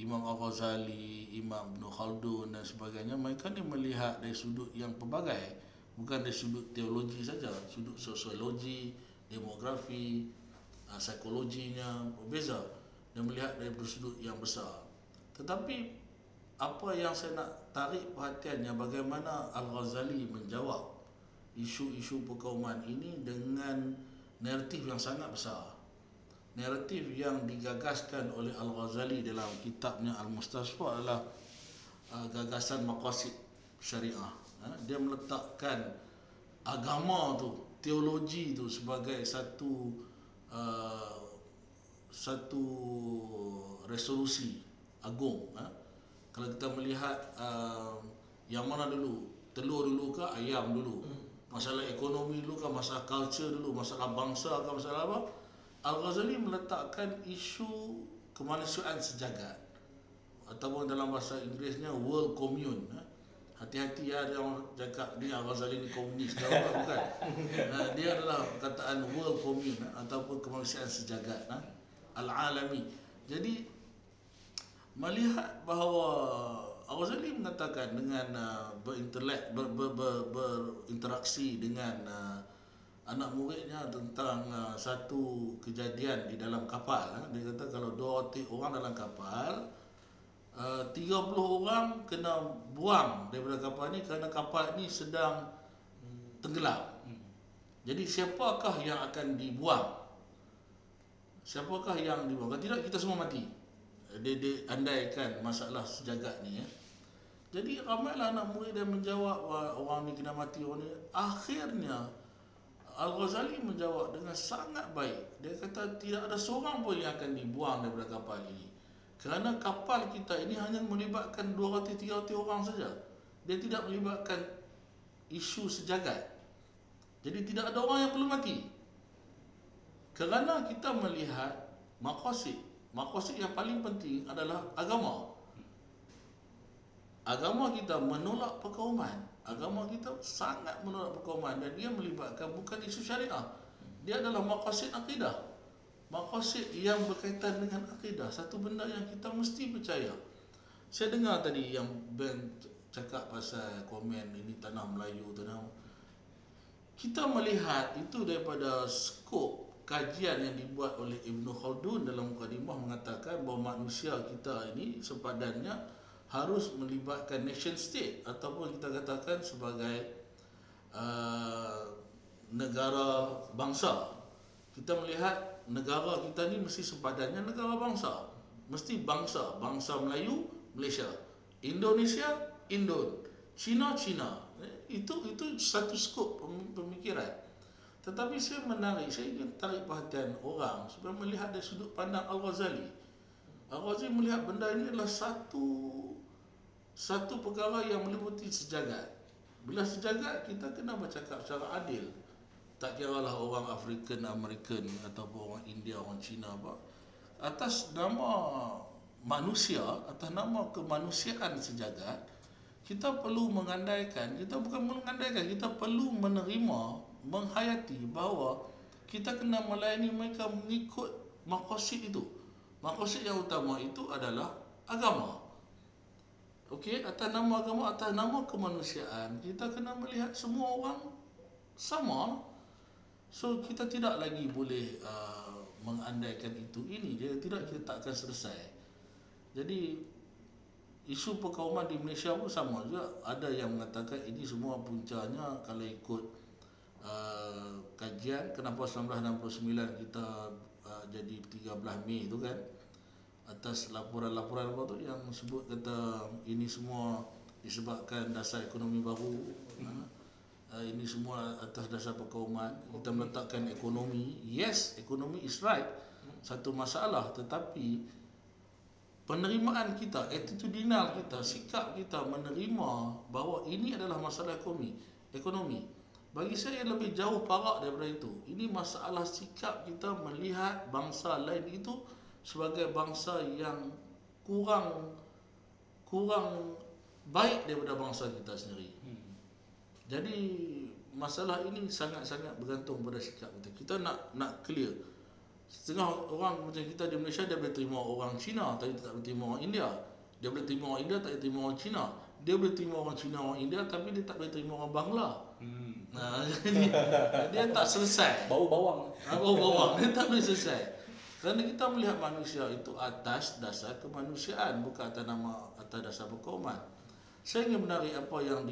Imam Al-Ghazali, Imam Ibn Khaldun dan sebagainya. Mereka ni melihat dari sudut yang pelbagai. Bukan dari sudut teologi saja. Sudut sosiologi, demografi, uh, psikologinya berbeza dan melihat dari sudut yang besar. Tetapi apa yang saya nak tarik perhatiannya bagaimana Al-Ghazali menjawab isu-isu perkauman ini dengan naratif yang sangat besar. Naratif yang digagaskan oleh Al-Ghazali dalam kitabnya Al-Mustasfa adalah uh, gagasan maqasid syariah. Uh, dia meletakkan agama tu, teologi tu sebagai satu Uh, satu resolusi agung ha? kalau kita melihat uh, yang mana dulu? Telur dulu ke ayam dulu? Hmm. masalah ekonomi dulu ke masalah culture dulu? Masalah bangsa ke masalah apa? Al-Ghazali meletakkan isu kemanusiaan sejagat. Ataupun dalam bahasa Inggerisnya world commune ha? Hati-hati ya ada orang cakap ni Al-Ghazali ni komunis ke apa bukan. Uh, dia adalah perkataan world commune ataupun kemanusiaan sejagat uh, al-alami. Jadi melihat bahawa Al-Ghazali mengatakan dengan uh, berintelek ber, ber, ber, berinteraksi dengan uh, anak muridnya tentang uh, satu kejadian di dalam kapal uh. dia kata kalau dua orang dalam kapal uh, 30 orang kena buang daripada kapal ni kerana kapal ni sedang tenggelam jadi siapakah yang akan dibuang siapakah yang dibuang kalau tidak kita semua mati dia, dia andaikan masalah sejagat ni ya. Jadi ramailah anak murid yang menjawab orang ni kena mati orang ni. Akhirnya Al-Ghazali menjawab dengan sangat baik. Dia kata tidak ada seorang pun yang akan dibuang daripada kapal ini. Kerana kapal kita ini hanya melibatkan 200-300 orang saja. Dia tidak melibatkan isu sejagat. Jadi tidak ada orang yang perlu mati. Kerana kita melihat makosid Maksud yang paling penting adalah agama. Agama kita menolak perkauman. Agama kita sangat menolak perkauman dan dia melibatkan bukan isu syariah. Dia adalah maqasid akidah. Maqasid yang berkaitan dengan akidah. Satu benda yang kita mesti percaya. Saya dengar tadi yang Ben cakap pasal komen ini tanah Melayu, tanah kita melihat itu daripada skop kajian yang dibuat oleh Ibn Khaldun dalam mukadimah mengatakan bahawa manusia kita ini sepadannya harus melibatkan nation state ataupun kita katakan sebagai uh, negara bangsa. Kita melihat negara kita ni mesti sepadannya negara bangsa. Mesti bangsa, bangsa Melayu, Malaysia. Indonesia, Indon. Cina, Cina. Itu itu satu skop pemikiran. Tetapi saya menarik, saya ingin tarik perhatian orang supaya melihat dari sudut pandang Al-Ghazali. Al-Ghazali melihat benda ini adalah satu satu perkara yang meliputi sejagat. Bila sejagat, kita kena bercakap secara adil. Tak kira lah orang African, American ataupun orang India, orang Cina apa. Atas nama manusia, atas nama kemanusiaan sejagat, kita perlu mengandaikan, kita bukan mengandaikan, kita perlu menerima menghayati bahawa kita kena melayani mereka mengikut makosid itu. Makosid yang utama itu adalah agama. Okey, atas nama agama, atas nama kemanusiaan, kita kena melihat semua orang sama. So kita tidak lagi boleh uh, mengandaikan itu ini dia tidak kita tak akan selesai. Jadi isu perkauman di Malaysia pun sama juga ada yang mengatakan ini semua puncanya kalau ikut uh, kajian kenapa 1969 kita uh, jadi 13 Mei tu kan atas laporan-laporan apa tu yang sebut kata ini semua disebabkan dasar ekonomi baru hmm. uh, ini semua atas dasar perkauman kita meletakkan ekonomi yes ekonomi is right satu masalah tetapi penerimaan kita attitudinal kita sikap kita menerima bahawa ini adalah masalah ekonomi ekonomi bagi saya lebih jauh parak daripada itu. Ini masalah sikap kita melihat bangsa lain itu sebagai bangsa yang kurang kurang baik daripada bangsa kita sendiri. Jadi masalah ini sangat-sangat bergantung pada sikap kita. Kita nak nak clear. Setengah orang macam kita di Malaysia dia boleh terima orang Cina tapi tak boleh terima orang India. Dia boleh terima orang India tak boleh terima orang Cina. Dia boleh terima orang Cina orang India tapi dia tak boleh terima orang Bangla. Hmm. Nah, jadi dia tak selesai. Bau bawang. Ha, bau bawang dia tak boleh selesai. Kerana kita melihat manusia itu atas dasar kemanusiaan bukan atas nama atas dasar perkauman. Saya ingin menarik apa yang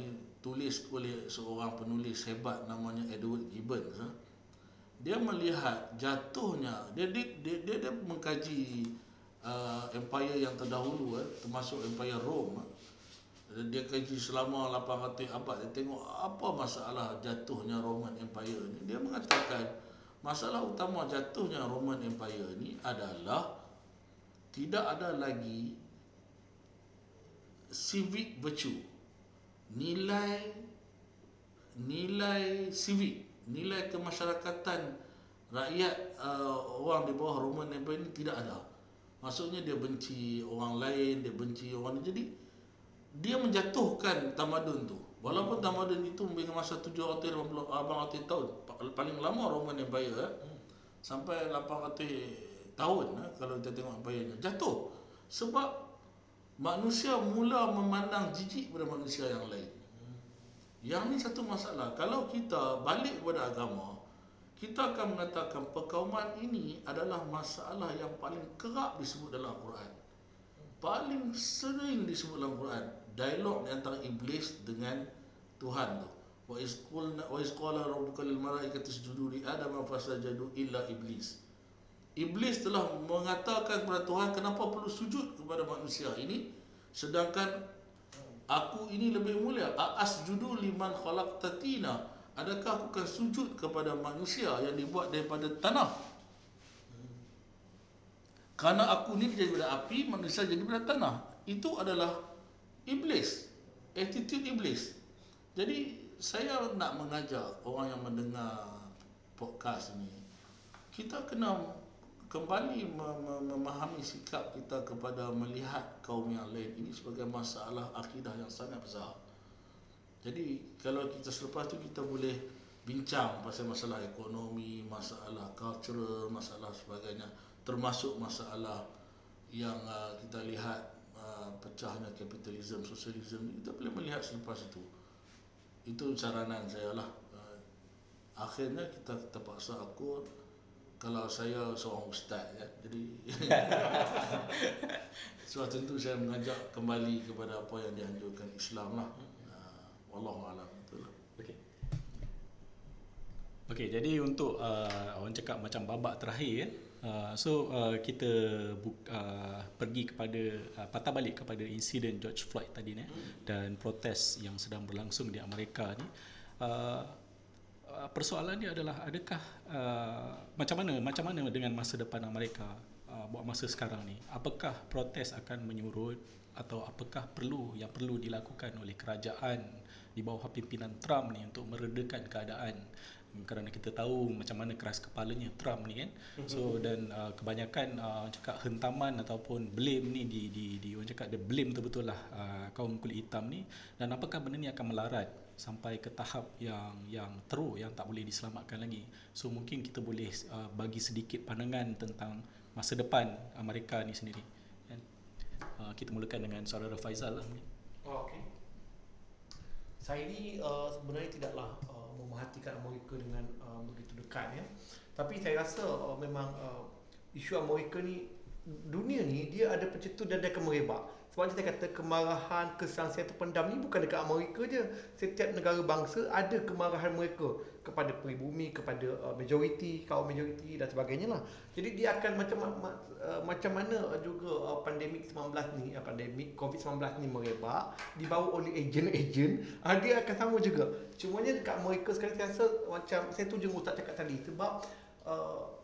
ditulis oleh seorang penulis hebat namanya Edward Gibbons. Ha? Dia melihat jatuhnya dia dia dia, dia, dia mengkaji uh, empire yang terdahulu eh, termasuk empire Rome. Eh dia kaji selama 800 abad dia tengok apa masalah jatuhnya Roman Empire ni dia mengatakan masalah utama jatuhnya Roman Empire ni adalah tidak ada lagi civic virtue nilai nilai civic nilai kemasyarakatan rakyat uh, orang di bawah Roman Empire ni tidak ada. Maksudnya dia benci orang lain dia benci orang ni. Jadi dia menjatuhkan tamadun tu. Walaupun tamadun itu mempunyai masa 750 abang tahun, pa- paling lama Roman Empire eh, sampai 800 tahun eh, kalau kita tengok empire jatuh. Sebab manusia mula memandang jijik pada manusia yang lain. Yang ni satu masalah. Kalau kita balik kepada agama, kita akan mengatakan perkauman ini adalah masalah yang paling kerap disebut dalam Al-Quran. Paling sering disebut dalam Al-Quran. Dialog di antara iblis dengan Tuhan tu. Wa iz qulna wa iz qala rabbuka lil malaikati isjudu li adama fasajadu illa iblis. Iblis telah mengatakan kepada Tuhan kenapa perlu sujud kepada manusia ini sedangkan aku ini lebih mulia. Asjudu liman khalaqtatina. Adakah aku akan sujud kepada manusia yang dibuat daripada tanah? Karena aku ni jadi daripada api, manusia jadi daripada tanah. Itu adalah iblis. Attitude iblis. Jadi saya nak mengajak orang yang mendengar podcast ini kita kena kembali mem- mem- memahami sikap kita kepada melihat kaum yang lain ini sebagai masalah akidah yang sangat besar. Jadi kalau kita selepas tu kita boleh bincang pasal masalah ekonomi, masalah cultural, masalah sebagainya termasuk masalah yang uh, kita lihat uh, pecahnya kapitalisme, sosialisme kita boleh melihat selepas itu. Itu saranan saya lah. Uh, akhirnya kita terpaksa akur kalau saya seorang ustaz ya. Jadi sebab tentu saya mengajak kembali kepada apa yang dianjurkan Islam lah. Uh, wallahu alam itulah. Okey. Okey, jadi untuk uh, orang cakap macam babak terakhir. Uh, so uh, kita uh, pergi kepada uh, patah balik kepada insiden George Floyd tadi ni dan protes yang sedang berlangsung di Amerika ni. Uh, uh, persoalan dia adalah adakah uh, macam mana macam mana dengan masa depan Amerika uh, buat masa sekarang ni? Apakah protes akan menyurut atau apakah perlu yang perlu dilakukan oleh kerajaan di bawah pimpinan Trump ni untuk meredakan keadaan? Kerana kita tahu macam mana keras kepalanya Trump ni kan? So dan uh, kebanyakan uh, cakap hentaman ataupun blame ni di di di orang cakap dia blame betul-betul lah uh, kaum kulit hitam ni. Dan apakah benda ni akan melarat sampai ke tahap yang yang teruk yang tak boleh diselamatkan lagi so mungkin kita boleh uh, bagi sedikit pandangan tentang masa depan Amerika ni sendiri kan uh, kita mulakan dengan saudara Faizal lah Oh, okay. Saya ni uh, sebenarnya tidaklah uh, memerhatikan Amerika dengan uh, begitu dekat ya. Tapi saya rasa uh, memang uh, isu Amerika ni dunia ni dia ada pencetus dan dia akan merebak. Sebab kita kata kemarahan, kesangsian terpendam ni bukan dekat Amerika je. Setiap negara bangsa ada kemarahan mereka kepada peribumi, kepada uh, majoriti, kaum majoriti dan sebagainya lah. Jadi dia akan macam ma- uh, macam mana juga uh, pandemik 19 ni, uh, pandemik COVID-19 ni merebak dibawa oleh ejen-ejen, uh, dia akan sama juga. Cumanya dekat Amerika sekarang saya rasa macam saya tu je Ustaz cakap tadi sebab uh,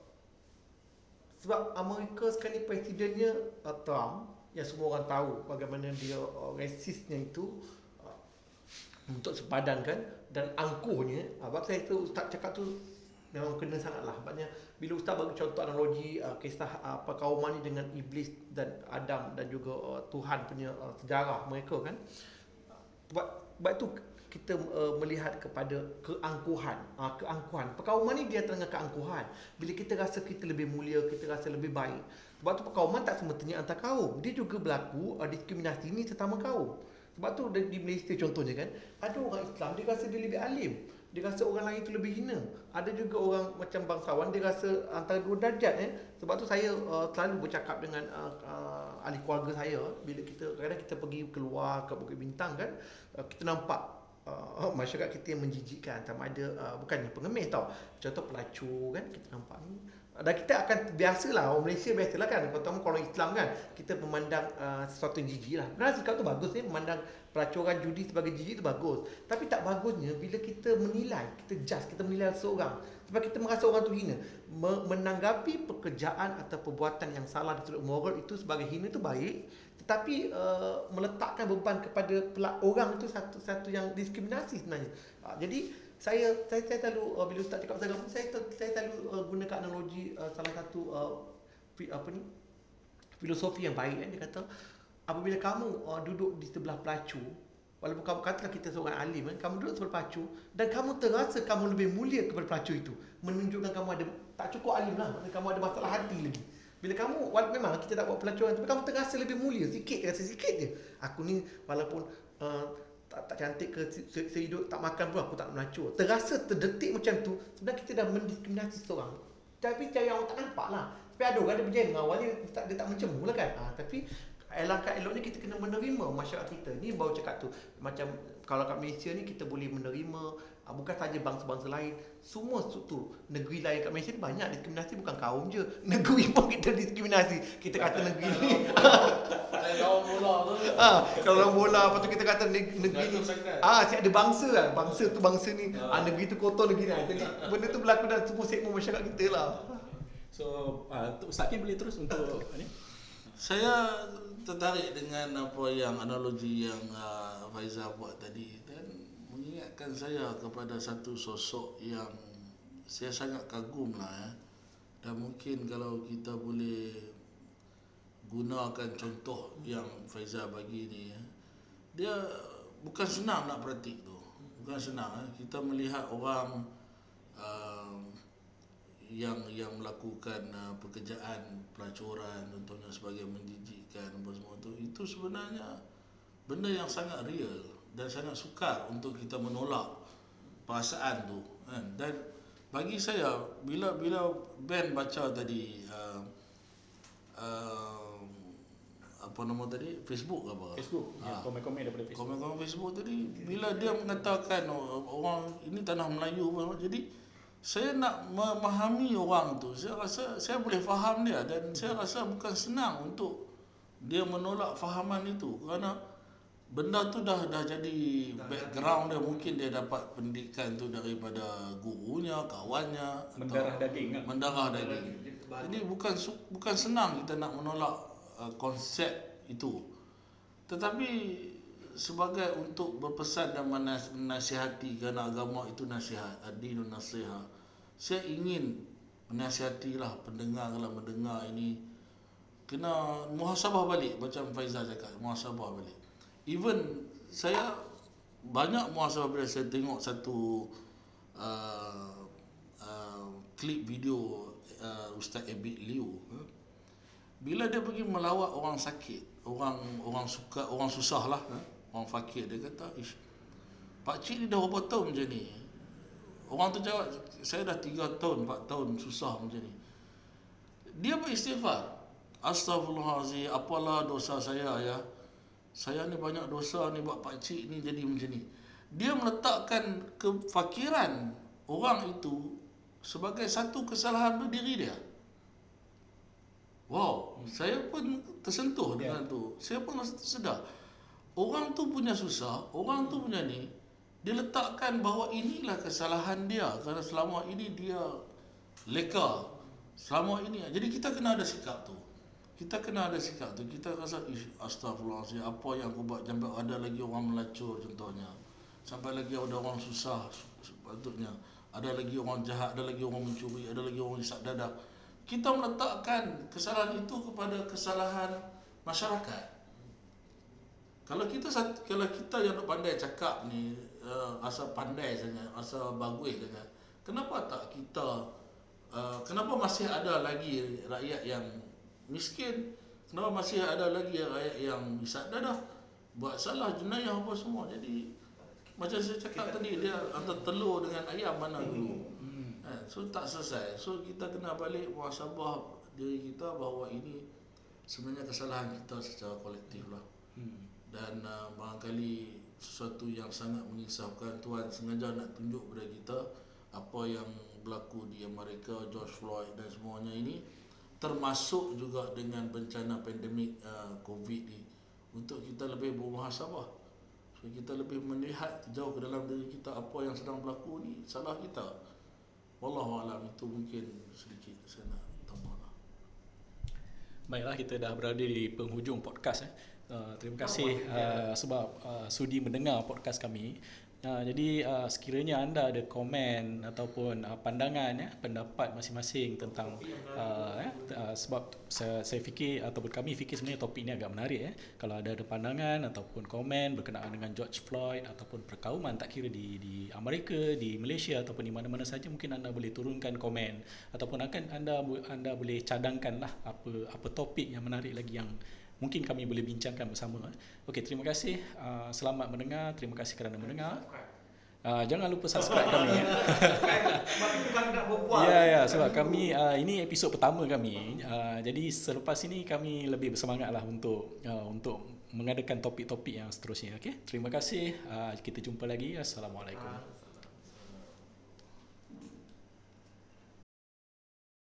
sebab Amerika sekarang ni presidennya uh, Trump yang semua orang tahu bagaimana dia uh, rasisnya itu uh, untuk sepadankan dan angkuhnya. Uh, saya tu Ustaz cakap tu memang kena sangat lah sebabnya bila Ustaz bagi contoh analogi uh, kisah uh, perkauman ni dengan iblis dan Adam dan juga uh, Tuhan punya uh, sejarah mereka kan. Sebab, sebab itu kita uh, melihat kepada keangkuhan. Uh, keangkuhan. Perkauman ni dia tengah keangkuhan. Bila kita rasa kita lebih mulia kita rasa lebih baik sebab tu perkauman tak semestinya antar kaum. Dia juga berlaku uh, diskriminasi ni sesama kaum. Sebab tu di, Malaysia contohnya kan ada orang Islam dia rasa dia lebih alim. Dia rasa orang lain itu lebih hina. Ada juga orang macam bangsawan dia rasa antara dua darjat eh. Sebab tu saya uh, selalu bercakap dengan uh, uh, ahli keluarga saya bila kita kadang kita pergi keluar ke Bukit Bintang kan uh, kita nampak uh, masyarakat kita yang menjijikkan. Sama ada uh, bukannya pengemis tau. Contoh pelacur kan kita nampak ni dan kita akan biasalah orang Malaysia biasalah kan. Terutama kalau Islam kan kita memandang uh, sesuatu yang jijik lah. Benar sikap tu bagus ni memandang pelacuran judi sebagai jijik tu bagus. Tapi tak bagusnya bila kita menilai kita judge kita menilai seorang sebab kita merasa orang tu hina. Me- menanggapi pekerjaan atau perbuatan yang salah di sudut moral itu sebagai hina tu baik. Tetapi uh, meletakkan beban kepada pelak orang itu satu satu yang diskriminasi sebenarnya. Uh, jadi saya saya, saya selalu uh, bila ustaz cakap pasal agama saya saya selalu uh, gunakan analogi uh, salah satu uh, apa ni filosofi yang baik kan dia kata apabila kamu uh, duduk di sebelah pelacur walaupun kamu katakan kita seorang alim kan kamu duduk sebelah pelacur dan kamu terasa kamu lebih mulia kepada pelacur itu menunjukkan kamu ada tak cukup alim lah kamu ada masalah hati lagi. Bila kamu walaupun memang kita tak buat pelacuran tapi kamu terasa lebih mulia sikit rasa sikit je. Aku ni walaupun uh, tak, tak cantik ke se, se, sehidup tak makan pun aku tak melacur terasa terdetik macam tu sebenarnya kita dah mendiskriminasi seorang tapi cara orang tak nampak lah tapi ada orang dia berjaya awalnya dia tak, dia tak mencemu lah kan ha, tapi Alangkah eloknya kita kena menerima masyarakat kita. Ni baru cakap tu. Macam kalau kat Malaysia ni kita boleh menerima bukan saja bangsa-bangsa lain, semua struktur negeri lain kat Malaysia ni banyak diskriminasi bukan kaum je. Negeri pun kita diskriminasi. Kita kata negeri ni. Kalau bola tu. ah, kalau orang bola apa tu kita kata neg- negeri ni. Ah, siap ada bangsa lah. Bangsa tu bangsa ni. Ah, negeri tu kotor negeri ni. Jadi benda tu berlaku dalam semua segmen masyarakat kita lah. So uh, Ustaz Kim boleh terus untuk ni. Saya tertarik dengan apa yang analogi yang uh, Faizal buat tadi mengingatkan saya kepada satu sosok yang saya sangat kagum lah ya. Dan mungkin kalau kita boleh gunakan contoh yang Faizal bagi ni ya. Dia bukan senang nak praktik tu. Bukan senang ya. Kita melihat orang uh, yang yang melakukan uh, pekerjaan pelacuran contohnya sebagai menjijikkan apa semua tu itu sebenarnya benda yang sangat real dan sangat sukar untuk kita menolak perasaan tu kan? Dan bagi saya bila bila Ben baca tadi uh, uh, apa nama tadi? Facebook ke apa? Facebook, ya, Ah. komen-komen daripada Facebook. komen-komen Facebook tadi bila dia mengatakan orang ini tanah Melayu jadi saya nak memahami orang tu. Saya rasa saya boleh faham dia dan saya rasa bukan senang untuk dia menolak fahaman itu. Kerana benda tu dah dah jadi background dia. Mungkin dia dapat pendidikan tu daripada gurunya kawannya Mendarah atau daging kan. mendarah daging. Jadi bukan bukan senang kita nak menolak uh, konsep itu. Tetapi sebagai untuk berpesan dan menas- menasihati kerana agama itu nasihat adinun nasihat saya ingin menasihatilah pendengar kalau mendengar ini. Kena muhasabah balik macam Faizal cakap muhasabah balik even saya banyak muhasabah bila saya tengok satu uh, uh, klip video uh, Ustaz Abid Liu eh. bila dia pergi melawat orang sakit orang orang suka orang susah lah eh. orang fakir dia kata ish pak cik ni dah berapa tahun macam ni orang tu jawab saya dah 3 tahun 4 tahun susah macam ni dia beristighfar Astaghfirullahalazim apalah dosa saya ya saya ni banyak dosa ni buat pak cik ni jadi macam ni. Dia meletakkan kefakiran orang itu sebagai satu kesalahan berdiri dia. Wow saya pun tersentuh Ya. dengan tu. Saya pun rasa tersedar. Orang tu punya susah orang tu punya ni dia letakkan bahawa inilah kesalahan dia. Kerana selama ini dia leka. Selama ini jadi kita kena ada sikap tu kita kena ada sikap tu. Kita rasa ish astagfirullahalazim apa yang aku buat sampai ada lagi orang melacur contohnya. Sampai lagi ada orang susah sepatutnya. Ada lagi orang jahat ada lagi orang mencuri ada lagi orang isap dadak. Kita meletakkan kesalahan itu kepada kesalahan masyarakat. Kalau kita kalau kita yang pandai cakap ni uh, asal pandai sangat asal bagus sangat kenapa tak kita uh, kenapa masih ada lagi rakyat yang miskin kenapa masih ada lagi rakyat yang isap dadah buat salah jenayah apa semua jadi macam saya cakap tadi dia antara telur dengan ayam mana dulu Hmm. Eh, so tak selesai. So kita kena balik muhasabah diri kita bahawa ini sebenarnya kesalahan kita secara kolektif lah. Hmm. Dan uh, barangkali sesuatu yang sangat mengisahkan Tuhan sengaja nak tunjuk kepada kita apa yang berlaku di Amerika, George Floyd dan semuanya ini termasuk juga dengan bencana pandemik uh, COVID ni untuk kita lebih bermuhasabah. So kita lebih melihat jauh ke dalam diri kita apa yang sedang berlaku ni salah kita. Wallahu alam itu mungkin sedikit saya nak tambah lah. Baiklah kita dah berada di penghujung podcast eh. Uh, terima kasih uh, sebab uh, sudi mendengar podcast kami. Uh, jadi uh, sekiranya anda ada komen ataupun uh, pandangan ya, pendapat masing-masing tentang uh, eh, uh, sebab saya, saya fikir ataupun kami fikir sebenarnya topik ini agak menarik eh. Kalau ada ada pandangan ataupun komen berkenaan dengan George Floyd ataupun perkauman tak kira di di Amerika, di Malaysia ataupun di mana-mana saja mungkin anda boleh turunkan komen ataupun akan anda anda boleh cadangkanlah apa apa topik yang menarik lagi yang mungkin kami boleh bincangkan bersama. Okey, terima kasih. Uh, selamat mendengar. Terima kasih kerana mendengar. Uh, jangan lupa subscribe kami ya. Berbual. Ya ya sebab kami uh, ini episod pertama kami. Uh, jadi selepas ini kami lebih bersemangatlah untuk uh, untuk mengadakan topik-topik yang seterusnya okey. Terima kasih. Uh, kita jumpa lagi. Assalamualaikum. Ah,